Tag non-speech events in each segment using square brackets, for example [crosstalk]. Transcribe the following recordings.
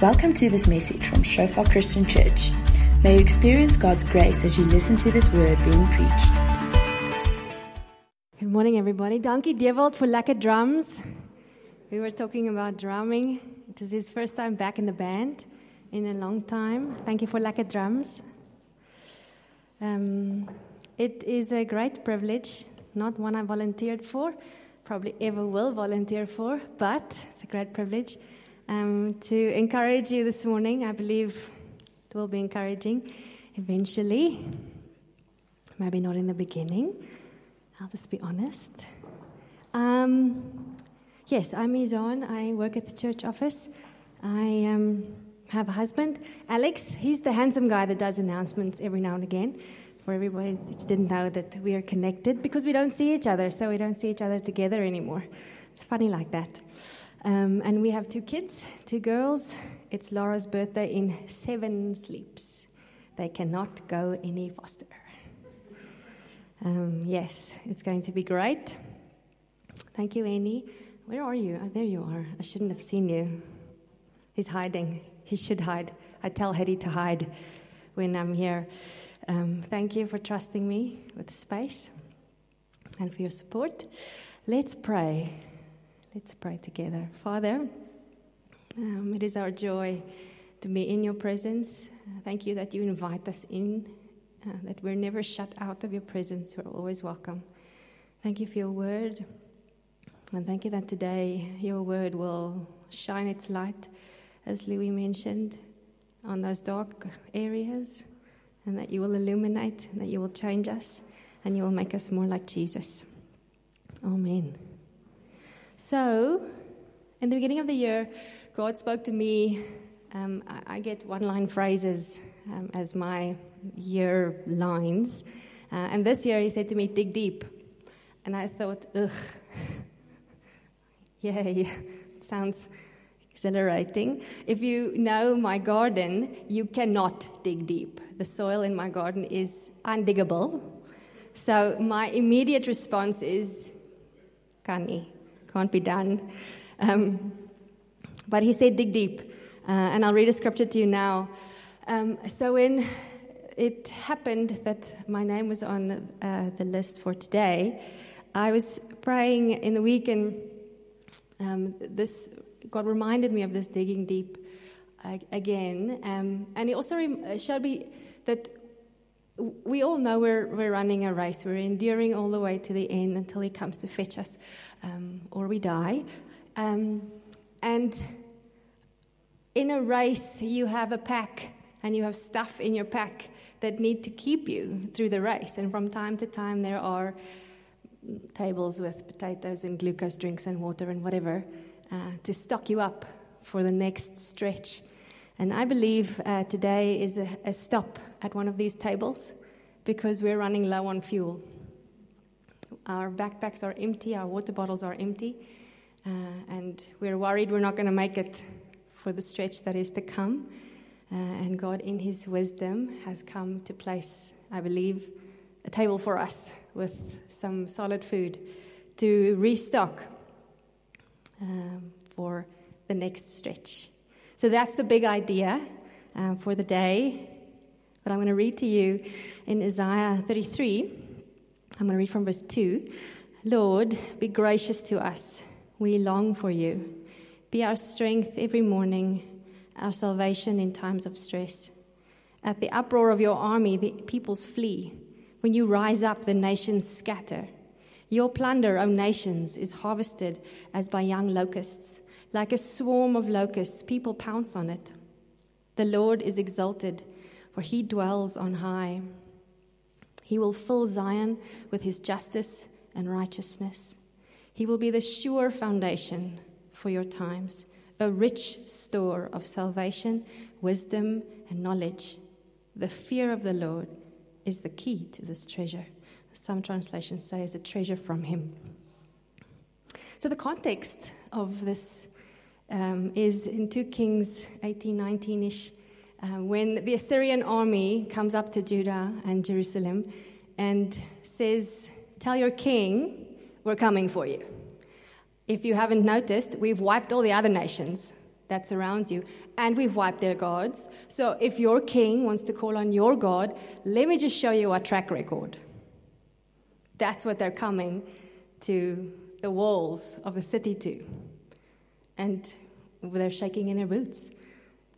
Welcome to this message from Shofar Christian Church. May you experience God's grace as you listen to this word being preached. Good morning, everybody. Donkey Dewald for lekker drums. We were talking about drumming. It is his first time back in the band in a long time. Thank you for lekker drums. Um, it is a great privilege, not one I volunteered for, probably ever will volunteer for, but it's a great privilege um, to encourage you this morning. I believe it will be encouraging eventually, maybe not in the beginning. I'll just be honest. Um, yes, I'm Izan. I work at the church office. I um, have a husband, Alex. He's the handsome guy that does announcements every now and again for everybody that didn't know that we are connected because we don't see each other, so we don't see each other together anymore. It's funny like that. Um, and we have two kids, two girls. It's Laura's birthday in seven sleeps. They cannot go any faster. Um, yes, it's going to be great. Thank you, Annie. Where are you? Oh, there you are. I shouldn't have seen you. He's hiding. He should hide. I tell Hetty to hide when I'm here. Um, thank you for trusting me with space and for your support. Let's pray. Let's pray together. Father, um, it is our joy to be in your presence. Uh, thank you that you invite us in, uh, that we're never shut out of your presence. We're always welcome. Thank you for your word. And thank you that today your word will shine its light, as Louis mentioned, on those dark areas and that you will illuminate, that you will change us, and you will make us more like Jesus. Amen. So, in the beginning of the year, God spoke to me. Um, I, I, get one line phrases um, as my year lines. Uh, and this year, He said to me, Dig deep. And I thought, ugh, [laughs] yay, [laughs] sounds exhilarating. If you know my garden, you cannot dig deep the soil in my garden is undiggable. So my immediate response is, Kani, can't be done. Um, but he said, dig deep. Uh, and I'll read a scripture to you now. Um, so when it happened that my name was on uh, the list for today, I was praying in the week, and um, this God reminded me of this digging deep uh, again. Um, and He also rem- showed me that we all know we're, we're running a race. We're enduring all the way to the end until He comes to fetch us um, or we die. Um, and in a race, you have a pack and you have stuff in your pack that need to keep you through the race. And from time to time, there are tables with potatoes and glucose drinks and water and whatever uh, to stock you up for the next stretch. And I believe uh, today is a, a stop at one of these tables because we're running low on fuel. Our backpacks are empty, our water bottles are empty, uh, and we're worried we're not going to make it for the stretch that is to come. Uh, and God, in His wisdom, has come to place, I believe, a table for us with some solid food to restock um, for the next stretch. So that's the big idea uh, for the day. But I'm going to read to you in Isaiah 33. I'm going to read from verse 2. Lord, be gracious to us. We long for you. Be our strength every morning, our salvation in times of stress. At the uproar of your army, the peoples flee. When you rise up, the nations scatter. Your plunder, O nations, is harvested as by young locusts. Like a swarm of locusts, people pounce on it. The Lord is exalted, for he dwells on high. He will fill Zion with his justice and righteousness. He will be the sure foundation for your times, a rich store of salvation, wisdom, and knowledge. The fear of the Lord is the key to this treasure. Some translations say it's a treasure from him. So, the context of this um, is in 2 Kings 18, 19 ish, uh, when the Assyrian army comes up to Judah and Jerusalem and says, Tell your king, we're coming for you. If you haven't noticed, we've wiped all the other nations. that surrounds you, and we've wiped their gods. So if your king wants to call on your God, let me just show you our track record. That's what they're coming to the walls of the city to. And they're shaking in their boots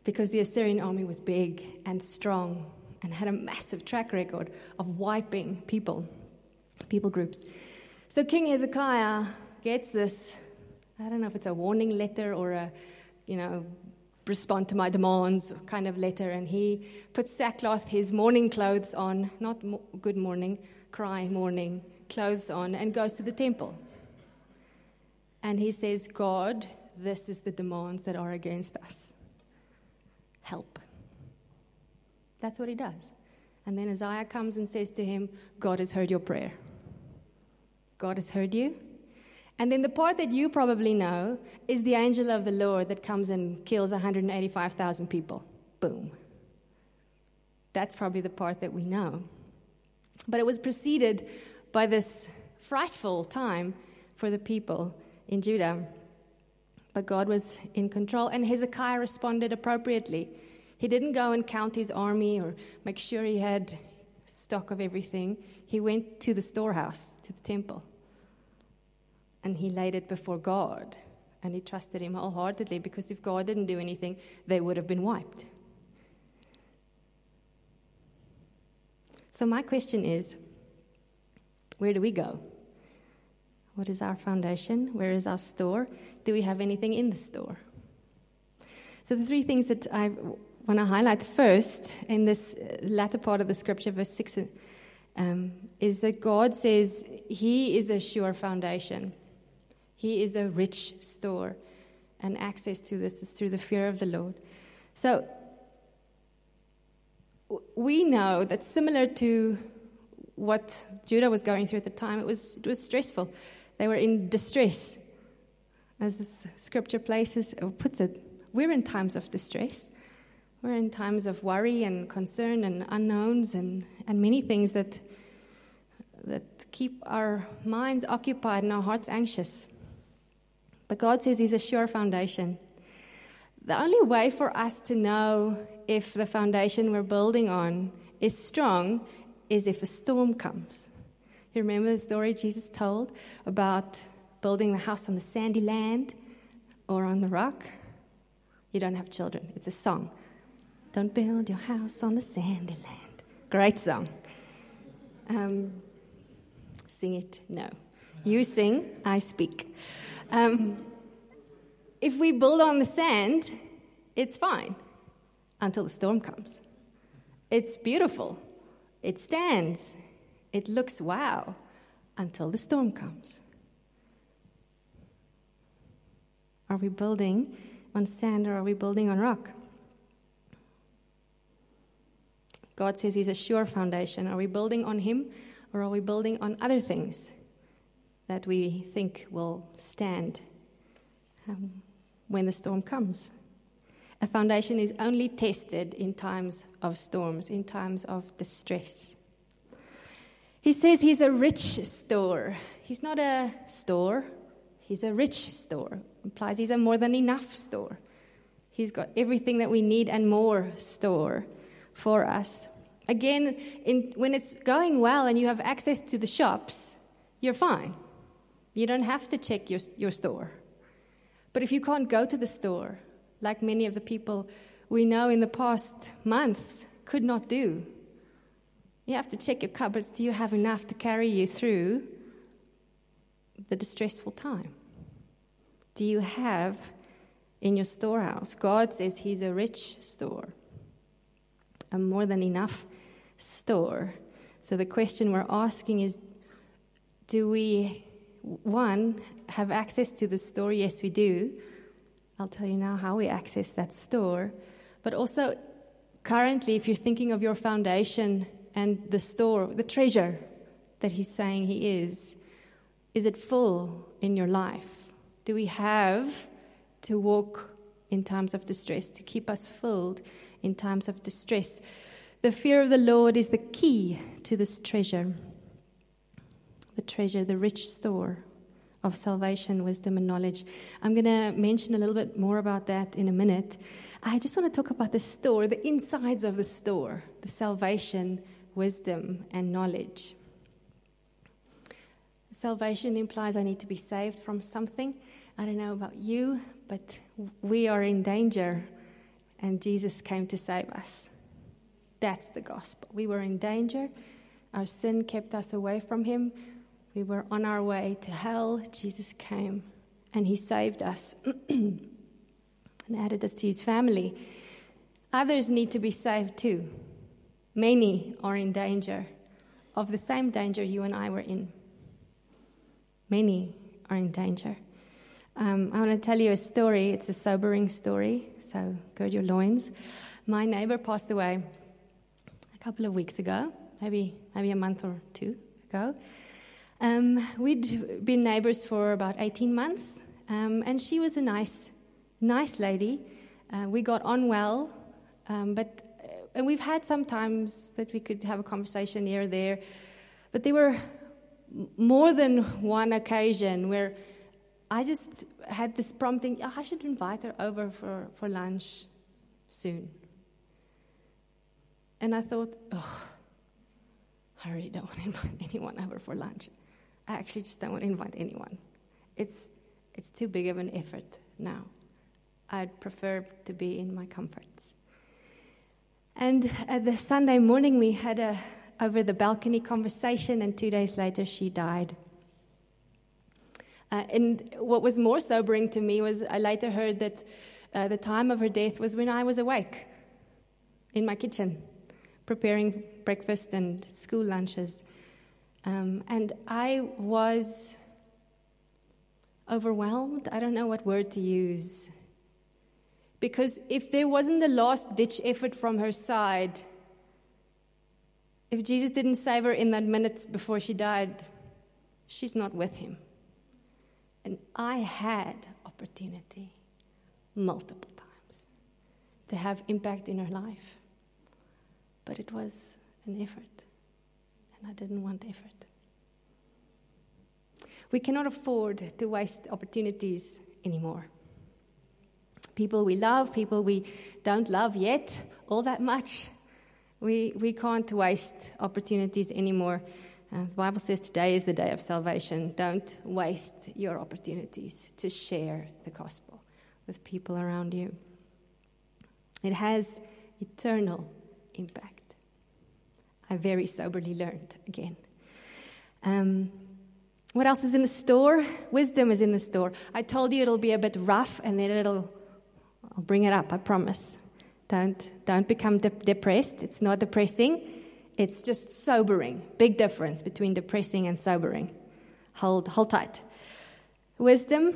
because the Assyrian army was big and strong and had a massive track record of wiping people, people groups. So King Hezekiah gets this I don't know if it's a warning letter or a, you know, respond to my demands kind of letter. And he puts sackcloth, his mourning clothes on, not mo- good morning, cry mourning clothes on, and goes to the temple. And he says, God, this is the demands that are against us. Help. That's what he does. And then Isaiah comes and says to him, God has heard your prayer. God has heard you. And then the part that you probably know is the angel of the Lord that comes and kills 185,000 people. Boom. That's probably the part that we know. But it was preceded by this frightful time for the people in Judah. But God was in control, and Hezekiah responded appropriately. He didn't go and count his army or make sure he had stock of everything. He went to the storehouse, to the temple and he laid it before God. And he trusted him wholeheartedly because if God didn't do anything, they would have been wiped. So, my question is where do we go? What is our foundation? Where is our store? Do we have anything in the store? So, the three things that I want to highlight first in this latter part of the scripture, verse 6, um, is that God says He is a sure foundation. He is a rich store, and access to this is through the fear of the Lord. So, we know that similar to what Judah was going through at the time, it was, it was stressful. They were in distress. As scripture places or puts it, we're in times of distress. We're in times of worry and concern and unknowns and, and many things that, that keep our minds occupied and our hearts anxious. But God says He's a sure foundation. The only way for us to know if the foundation we're building on is strong is if a storm comes. You remember the story Jesus told about building the house on the sandy land or on the rock? You don't have children, it's a song. Don't build your house on the sandy land. Great song. Um, sing it? No. You sing, I speak. Um, if we build on the sand, it's fine until the storm comes. It's beautiful, it stands, it looks wow until the storm comes. Are we building on sand or are we building on rock? God says He's a sure foundation. Are we building on Him or are we building on other things? that we think will stand um, when the storm comes. A foundation is only tested in times of storms, in times of distress. He says he's a rich store. He's not a store, he's a rich store. Implies he's a more than enough store. He's got everything that we need and more store for us. Again, in, when it's going well and you have access to the shops, you're fine. You don't have to check your, your store. But if you can't go to the store, like many of the people we know in the past months could not do, you have to check your cupboards. Do you have enough to carry you through the distressful time? Do you have in your storehouse? God says He's a rich store, a more than enough store. So the question we're asking is do we one, have access to the store? Yes, we do. I'll tell you now how we access that store. But also, currently, if you're thinking of your foundation and the store, the treasure that he's saying he is, is it full in your life? Do we have to walk in times of distress, to keep us filled in times of distress? The fear of the Lord is the key to this treasure the treasure, the rich store of salvation, wisdom, and knowledge. I'm going to mention a little bit more about that in a minute. I just want to talk about the store, the insides of the store, the salvation, wisdom, and knowledge. Salvation implies I need to be saved from something. I don't know about you, but we are in danger, and Jesus came to save us. That's the gospel. We were in danger. Our sin kept us away from Him. We were on our way to hell. Jesus came and He saved us [clears throat] and added us to His family. Others need to be saved too. Many are in danger of the same danger you and I were in. Many are in danger. Um, I want to tell you a story. It's a sobering story, so gird your loins. My neighbor passed away a couple of weeks ago, maybe maybe a month or two ago. Um, we'd been neighbors for about 18 months, um, and she was a nice, nice lady. Uh, we got on well, um, but uh, and we've had some times that we could have a conversation here or there, but there were more than one occasion where I just had this prompting, oh, I should invite her over for, for lunch soon. And I thought, oh, I really don't want to [laughs] invite anyone over for lunch. I actually just don't want to invite anyone. It's, it's too big of an effort now. I'd prefer to be in my comforts. And at the Sunday morning, we had a over the balcony conversation, and two days later, she died. Uh, and what was more sobering to me was I later heard that uh, the time of her death was when I was awake in my kitchen, preparing breakfast and school lunches. Um, and I was overwhelmed. I don't know what word to use. Because if there wasn't the last ditch effort from her side, if Jesus didn't save her in that minute before she died, she's not with him. And I had opportunity multiple times to have impact in her life. But it was an effort, and I didn't want effort. We cannot afford to waste opportunities anymore. People we love, people we don't love yet all that much, we, we can't waste opportunities anymore. Uh, the Bible says today is the day of salvation. Don't waste your opportunities to share the gospel with people around you. It has eternal impact. I very soberly learned again. Um, what else is in the store? Wisdom is in the store. I told you it'll be a bit rough and then it'll, I'll bring it up, I promise. Don't, don't become de- depressed. It's not depressing, it's just sobering. Big difference between depressing and sobering. Hold, hold tight. Wisdom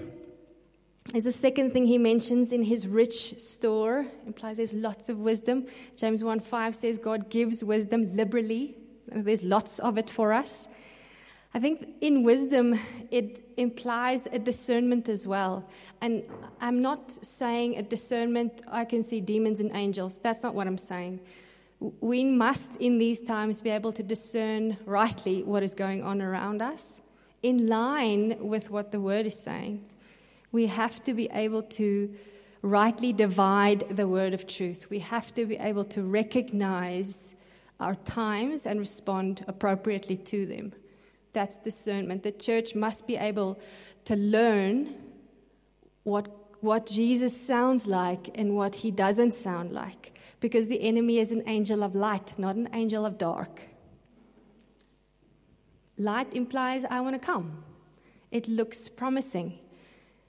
is the second thing he mentions in his rich store. Implies there's lots of wisdom. James 1 5 says God gives wisdom liberally. There's lots of it for us. I think in wisdom, it implies a discernment as well. And I'm not saying a discernment, I can see demons and angels. That's not what I'm saying. We must, in these times, be able to discern rightly what is going on around us in line with what the word is saying. We have to be able to rightly divide the word of truth. We have to be able to recognize our times and respond appropriately to them. That's discernment. The church must be able to learn what, what Jesus sounds like and what he doesn't sound like. Because the enemy is an angel of light, not an angel of dark. Light implies, I want to come. It looks promising.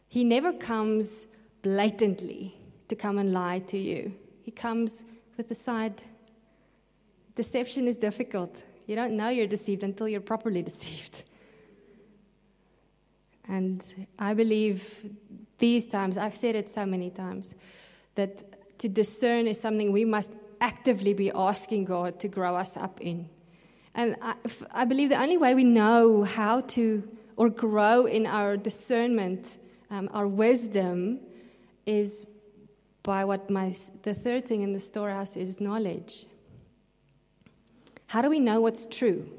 He never comes blatantly to come and lie to you, he comes with a side. Deception is difficult. You don't know you're deceived until you're properly [laughs] deceived. And I believe these times, I've said it so many times, that to discern is something we must actively be asking God to grow us up in. And I, I believe the only way we know how to or grow in our discernment, um, our wisdom, is by what my the third thing in the storehouse is knowledge. How do we know what's true?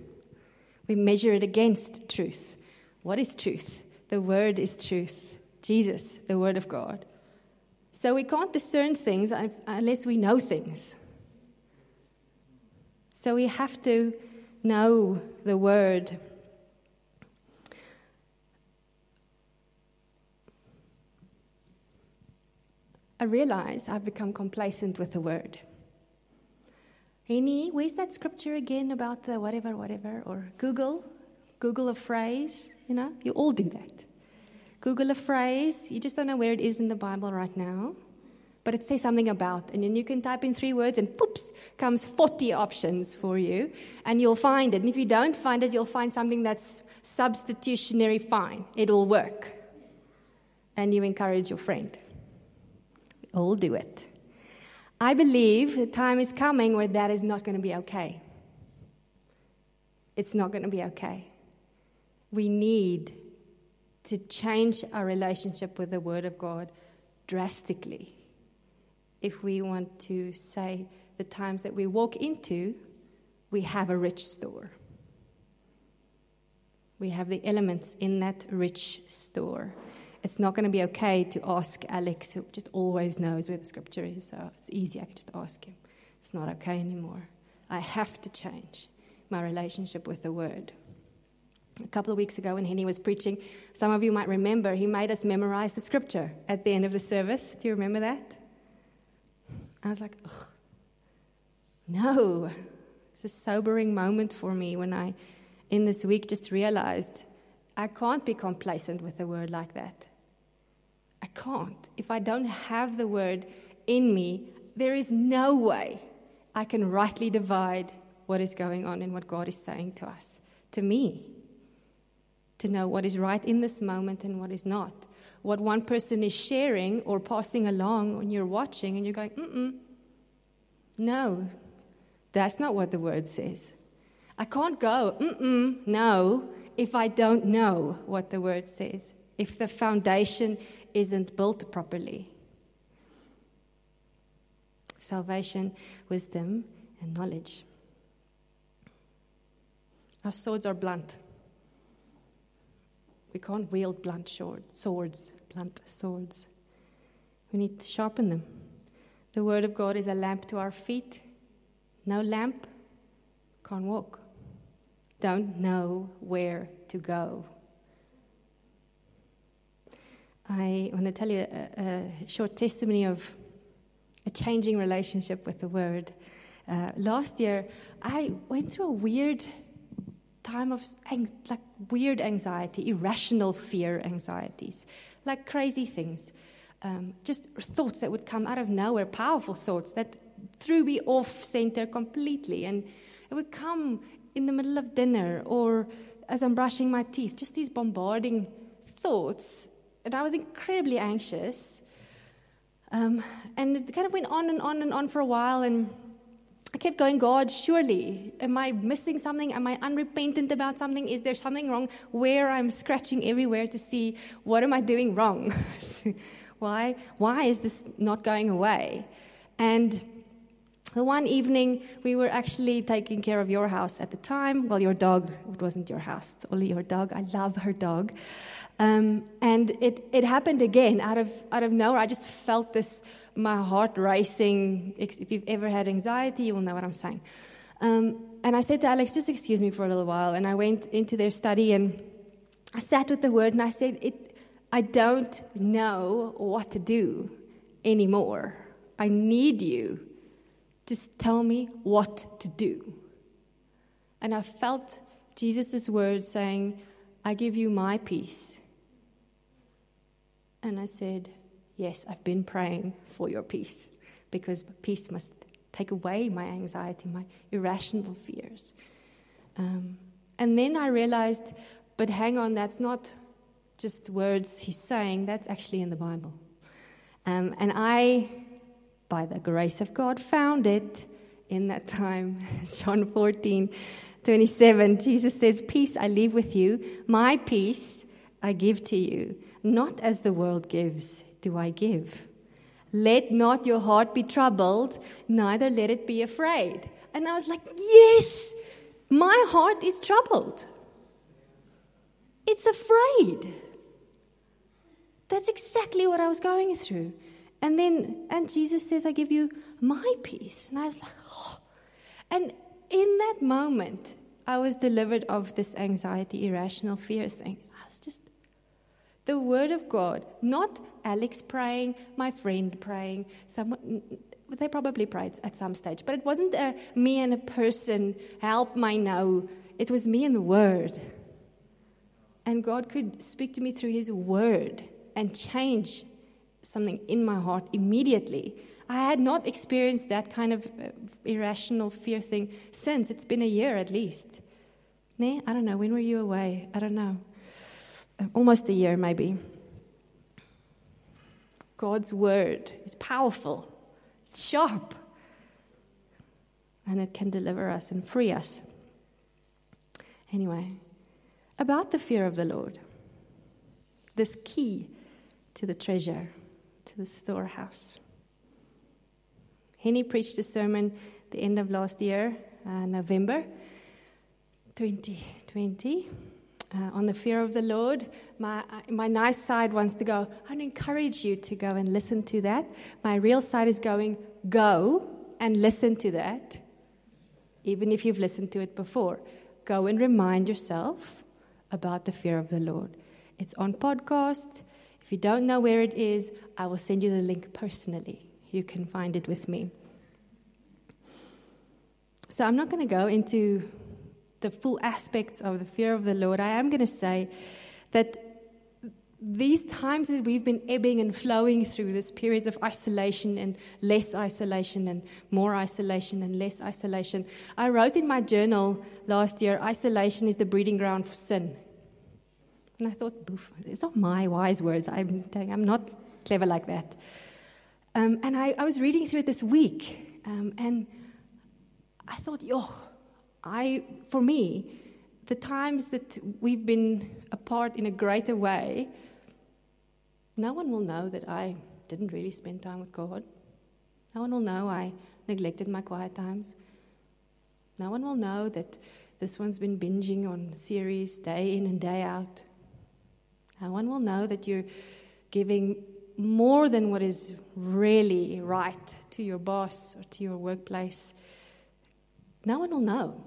We measure it against truth. What is truth? The Word is truth. Jesus, the Word of God. So we can't discern things unless we know things. So we have to know the Word. I realize I've become complacent with the Word. Any, where's that scripture again about the whatever, whatever? Or Google, Google a phrase, you know? You all do that. Google a phrase, you just don't know where it is in the Bible right now, but it says something about, and then you can type in three words, and poops, comes 40 options for you, and you'll find it. And if you don't find it, you'll find something that's substitutionary fine. It'll work. And you encourage your friend. All do it. I believe the time is coming where that is not going to be okay. It's not going to be okay. We need to change our relationship with the Word of God drastically if we want to say the times that we walk into, we have a rich store. We have the elements in that rich store it's not going to be okay to ask Alex, who just always knows where the scripture is, so it's easy, I can just ask him. It's not okay anymore. I have to change my relationship with the word. A couple of weeks ago, when Henny was preaching, some of you might remember he made us memorize the scripture at the end of the service. Do you remember that? I was like, Ugh. no. It's a sobering moment for me when I, in this week, just realized I can't be complacent with a word like that. Can't. If I don't have the word in me, there is no way I can rightly divide what is going on and what God is saying to us, to me. To know what is right in this moment and what is not. What one person is sharing or passing along when you're watching and you're going, mm mm. no, that's not what the word says. I can't go, mm mm, no, if I don't know what the word says, if the foundation isn't built properly. Salvation, wisdom, and knowledge. Our swords are blunt. We can't wield blunt swords, blunt swords. We need to sharpen them. The Word of God is a lamp to our feet. No lamp, can't walk. Don't know where to go. I want to tell you a, a short testimony of a changing relationship with the Word. Uh, last year, I went through a weird time of like weird anxiety, irrational fear anxieties, like crazy things, um, just thoughts that would come out of nowhere, powerful thoughts that threw me off center completely, and it would come in the middle of dinner or as I'm brushing my teeth, just these bombarding thoughts and I was incredibly anxious. Um, and it kind of went on and on and on for a while. And I kept going, God, surely, am I missing something? Am I unrepentant about something? Is there something wrong where I'm scratching everywhere to see what am I doing wrong? [laughs] why, why is this not going away? And the one evening, we were actually taking care of your house at the time. Well, your dog, it wasn't your house, it's only your dog. I love her dog. Um, and it, it happened again out of, out of nowhere. I just felt this, my heart racing. If you've ever had anxiety, you will know what I'm saying. Um, and I said to Alex, just excuse me for a little while. And I went into their study and I sat with the word and I said, it, I don't know what to do anymore. I need you. Just tell me what to do. And I felt Jesus' words saying, I give you my peace. And I said, Yes, I've been praying for your peace because peace must take away my anxiety, my irrational fears. Um, and then I realized, but hang on, that's not just words he's saying, that's actually in the Bible. Um, and I, by the grace of God, found it in that time. [laughs] John 14, 27, Jesus says, Peace I leave with you, my peace I give to you. Not as the world gives, do I give. Let not your heart be troubled, neither let it be afraid. And I was like, Yes, my heart is troubled. It's afraid. That's exactly what I was going through. And then, and Jesus says, I give you my peace. And I was like, oh. And in that moment, I was delivered of this anxiety, irrational fear thing. I was just, the Word of God, not Alex praying, my friend praying, someone, mm, they probably prayed at some stage, but it wasn't a me and a person, help my now. It was me and the Word. And God could speak to me through His Word and change something in my heart immediately. I had not experienced that kind of uh, irrational fear thing since. It's been a year at least. Nee, I don't know. When were you away? I don't know. Uh, almost a year, maybe. God's word is powerful, it's sharp, and it can deliver us and free us. Anyway, about the fear of the Lord, this key to the treasure, to the storehouse. Henny preached a sermon the end of last year, uh, November 2020, uh, on the fear of the Lord. My, my nice side wants to go, I'd encourage you to go and listen to that. My real side is going, go and listen to that, even if you've listened to it before. Go and remind yourself about the fear of the Lord. It's on podcast. If you don't know where it is, I will send you the link personally you can find it with me. So I'm not going to go into the full aspects of the fear of the Lord. I am going to say that these times that we've been ebbing and flowing through, this periods of isolation and less isolation and more isolation and less isolation, I wrote in my journal last year isolation is the breeding ground for sin. And I thought, boof, it's not my wise words. I'm, I'm not clever like that. Um, and I, I, was reading through it this week, um, and I thought, yo, I, for me, the times that we've been apart in a greater way, no one will know that I didn't really spend time with God. No one will know I neglected my quiet times. No one will know that this one's been binging on series day in and day out. No one will know that you're giving more than what is really right to your boss or to your workplace, no one will know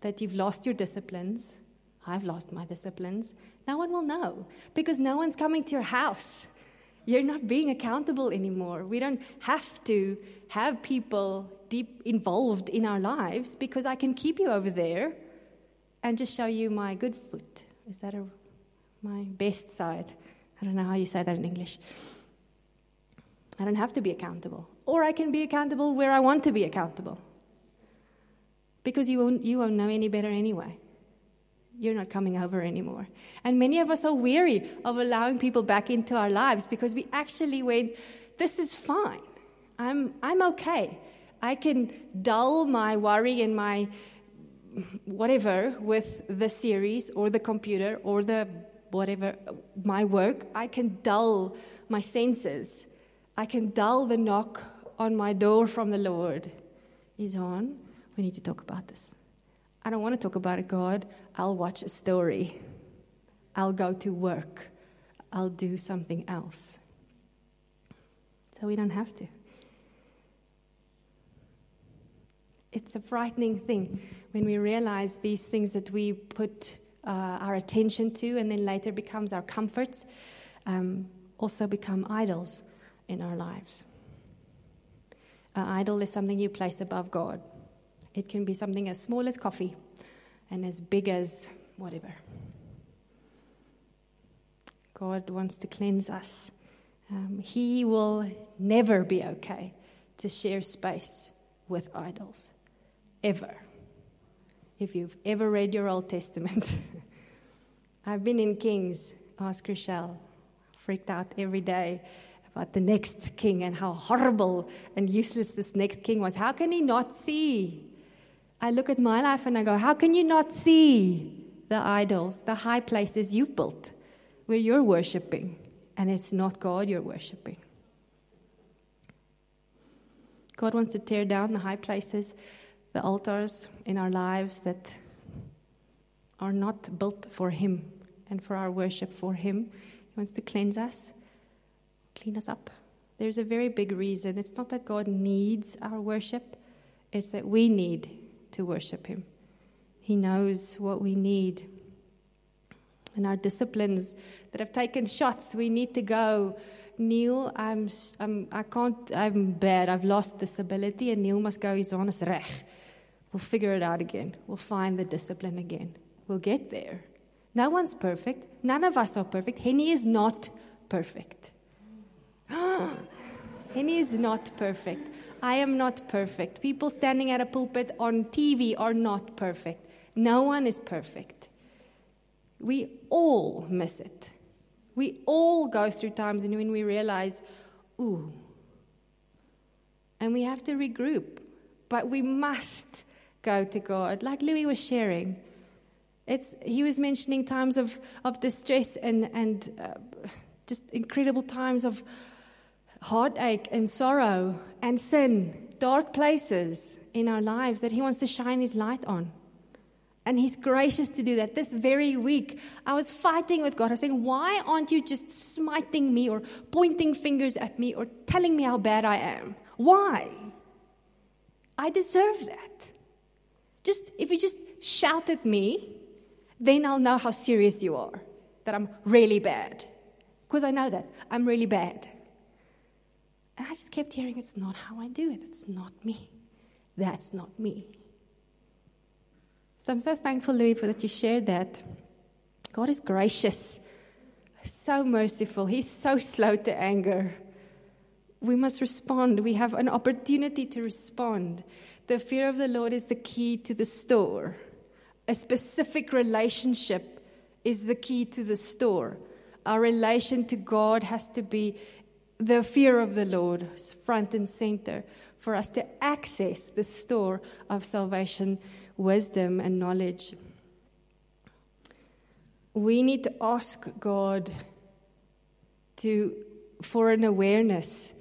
that you've lost your disciplines. I've lost my disciplines. No one will know because no one's coming to your house. You're not being accountable anymore. We don't have to have people deep involved in our lives because I can keep you over there and just show you my good foot. Is that a, my best side? I don't know how you say that in English. I don't have to be accountable. Or I can be accountable where I want to be accountable. Because you won't, you won't know any better anyway. You're not coming over anymore. And many of us are weary of allowing people back into our lives because we actually went, this is fine. I'm, I'm okay. I can dull my worry and my whatever with the series or the computer or the whatever, my work. I can dull my senses I can dull the knock on my door from the Lord He's on. We need to talk about this. I don't want to talk about it, God. I'll watch a story. I'll go to work. I'll do something else. So we don't have to. It's a frightening thing when we realize these things that we put uh, our attention to and then later becomes our comforts um, also become idols in our lives. An idol is something you place above God. It can be something as small as coffee and as big as whatever. God wants to cleanse us. Um, he will never be okay to share space with idols, ever. If you've ever read your Old Testament, [laughs] I've been in Kings, ask Rochelle, freaked out every day about the next king and how horrible and useless this next king was. How can he not see? I look at my life and I go, How can you not see the idols, the high places you've built where you're worshiping and it's not God you're worshiping? God wants to tear down the high places, the altars in our lives that are not built for Him and for our worship for Him. He wants to cleanse us clean us up. There's a very big reason. It's not that God needs our worship, it's that we need to worship Him. He knows what we need. And our disciplines that have taken shots, we need to go. Neil, I'm, I'm, I can't, I'm bad. I've lost this ability, and Neil must go. He's on his rech. We'll figure it out again. We'll find the discipline again. We'll get there. No one's perfect. None of us are perfect. Henny is not perfect. [gasps] Henny is not perfect. I am not perfect. People standing at a pulpit on TV are not perfect. No one is perfect. We all miss it. We all go through times and when we realize, ooh, and we have to regroup. But we must go to God. Like Louis was sharing, it's, he was mentioning times of, of distress and, and uh, just incredible times of heartache and sorrow and sin, dark places in our lives that he wants to shine his light on. And he's gracious to do that. This very week, I was fighting with God. I was saying, Why aren't you just smiting me or pointing fingers at me or telling me how bad I am? Why? I deserve that. Just if you just shout at me, then I'll know how serious you are, that I'm really bad. Because I know that I'm really bad. And I just kept hearing, It's not how I do it. It's not me. That's not me. So I'm so thankful, Louis, for that you shared that. God is gracious, so merciful. He's so slow to anger. We must respond. We have an opportunity to respond. The fear of the Lord is the key to the store. A specific relationship is the key to the store. Our relation to God has to be the fear of the Lord front and center for us to access the store of salvation wisdom and knowledge. We need to ask God to, for an awareness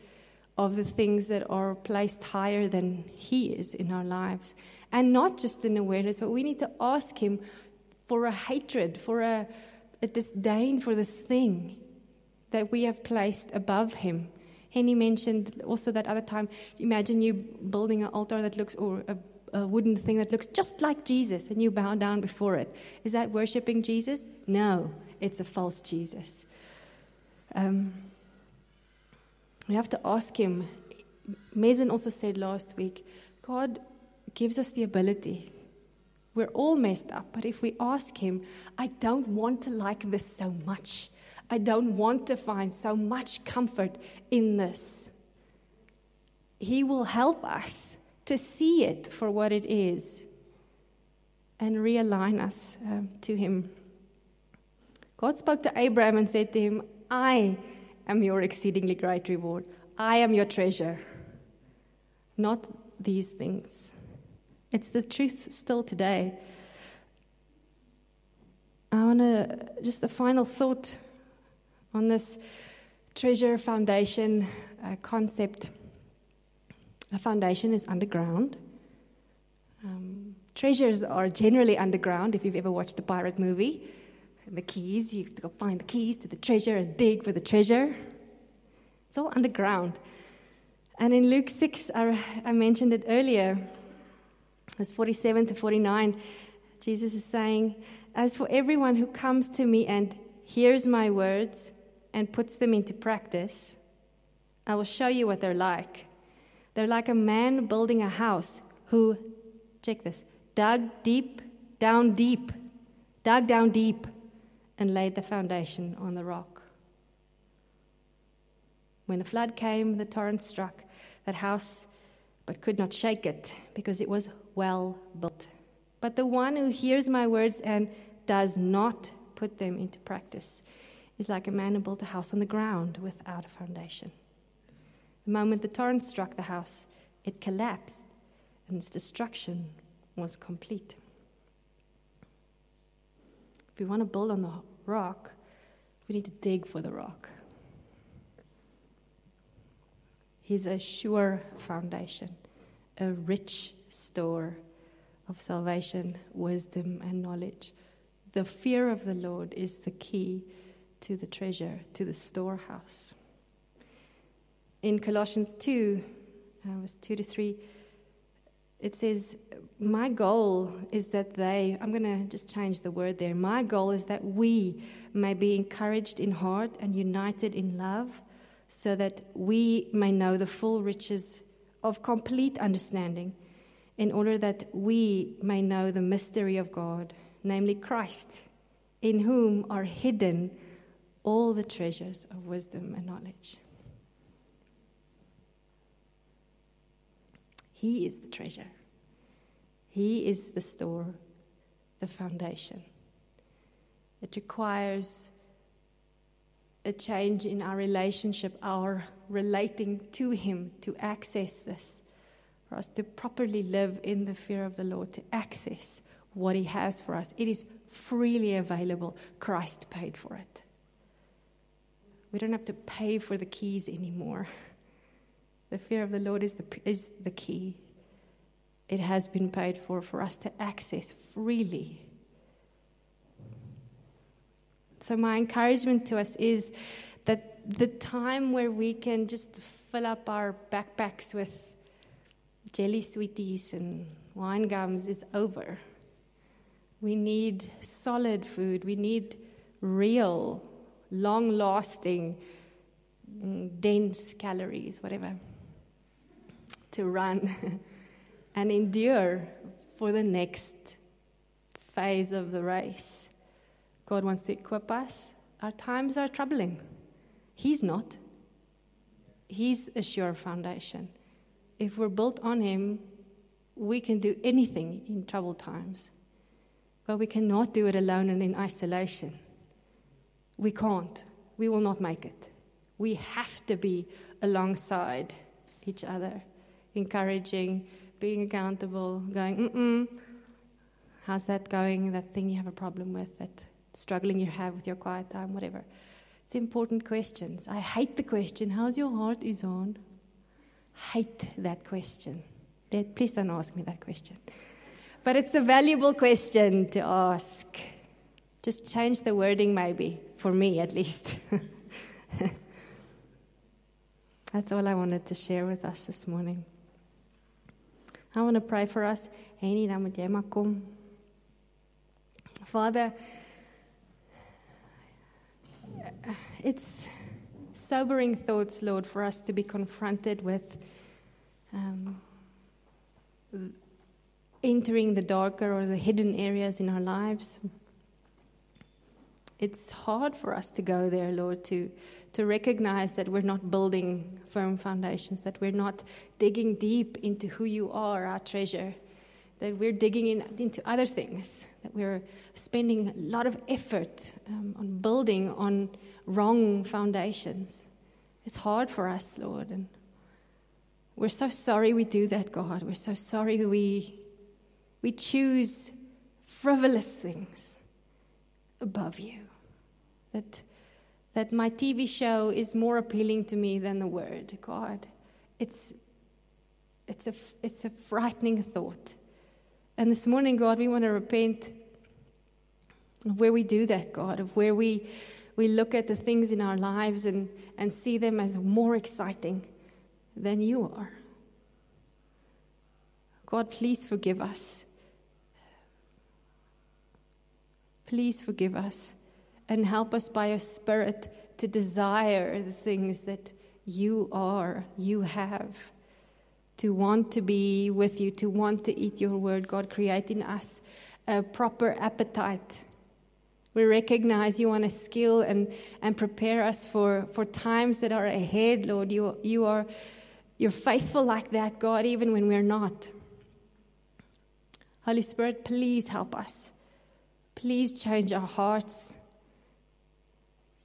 of the things that are placed higher than He is in our lives. And not just an awareness, but we need to ask Him for a hatred, for a, a disdain for this thing that we have placed above Him. Henny mentioned also that other time, imagine you building an altar that looks, or a a wooden thing that looks just like Jesus and you bow down before it. Is that worshiping Jesus? No, it's a false Jesus. Um, we have to ask Him. Mason also said last week God gives us the ability. We're all messed up, but if we ask Him, I don't want to like this so much. I don't want to find so much comfort in this. He will help us to see it for what it is and realign us um, to Him. God spoke to Abraham and said to him, I am your exceedingly great reward. I am your treasure, not these things. It's the truth still today. I want to just a final thought on this treasure foundation uh, concept. A foundation is underground. Um, treasures are generally underground, if you've ever watched the pirate movie. The keys, you go find the keys to the treasure and dig for the treasure. It's all underground. And in Luke 6, I, I mentioned it earlier, verse 47 to 49, Jesus is saying, As for everyone who comes to me and hears my words and puts them into practice, I will show you what they're like. They're like a man building a house who, check this, dug deep, down deep, dug down deep, and laid the foundation on the rock. When a flood came, the torrent struck that house, but could not shake it because it was well built. But the one who hears my words and does not put them into practice is like a man who built a house on the ground without a foundation. The moment the torrent struck the house, it collapsed and its destruction was complete. If we want to build on the rock, we need to dig for the rock. He's a sure foundation, a rich store of salvation, wisdom, and knowledge. The fear of the Lord is the key to the treasure, to the storehouse. in Colossians 2, uh, verse 2 to 3, it says, My goal is that they, I'm going to just change the word there. My goal is that we may be encouraged in heart and united in love, so that we may know the full riches of complete understanding, in order that we may know the mystery of God, namely Christ, in whom are hidden all the treasures of wisdom and knowledge. He is the treasure. He is the store, the foundation. It requires a change in our relationship, our relating to Him to access this, for us to properly live in the fear of the Lord, to access what He has for us. It is freely available. Christ paid for it. We don't have to pay for the keys anymore. The fear of the Lord is the, is the key. It has been paid for for us to access freely. So, my encouragement to us is that the time where we can just fill up our backpacks with jelly sweeties and wine gums is over. We need solid food. We need real, long lasting, dense calories, whatever to run [laughs] and endure for the next phase of the race. God wants to equip us. Our times are troubling. He's not. He's a sure foundation. If we're built on Him, we can do anything in troubled times. But we cannot do it alone and in isolation. We can't. We will not make it. We have to be alongside each other encouraging, being accountable, going, mm-mm, how's that going? That thing you have a problem with, that struggling you have with your quiet time, whatever. It's important questions. I hate the question, how's your heart, is on? Hate that question. Please don't ask me that question. But it's a valuable question to ask. Just change the wording, maybe, for me at least. [laughs] That's all I wanted to share with us this morning. I want to pray for us. Father, it's sobering thoughts, Lord, for us to be confronted with um, entering the darker or the hidden areas in our lives. It's hard for us to go there, Lord, to to recognize that we're not building firm foundations, that we're not digging deep into who you are, our treasure, that we're digging in, into other things, that we're spending a lot of effort um, on building on wrong foundations. It's hard for us, Lord, and we're so sorry we do that, God. We're so sorry we, we choose frivolous things above you. That that my TV show is more appealing to me than the Word. God, it's, it's, a, it's a frightening thought. And this morning, God, we want to repent of where we do that, God, of where we, we look at the things in our lives and, and see them as more exciting than you are. God, please forgive us. Please forgive us and help us by your Spirit to desire the things that you are, you have, to want to be with you, to want to eat your word, God, create in us a proper appetite. We recognize you want to skill and, and prepare us for, for times that are ahead, Lord. You, you are you're faithful like that, God, even when we're not. Holy Spirit, please help us. Please change our hearts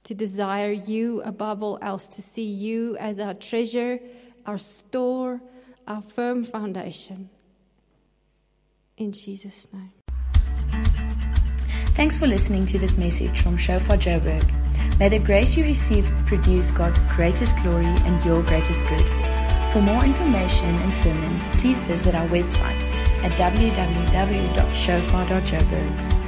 to desire you above all else, to see you as our treasure, our store, our firm foundation. In Jesus' name. Thanks for listening to this message from Shofar Joburg. May the grace you receive produce God's greatest glory and your greatest good. For more information and sermons, please visit our website at www.shofar.joburg.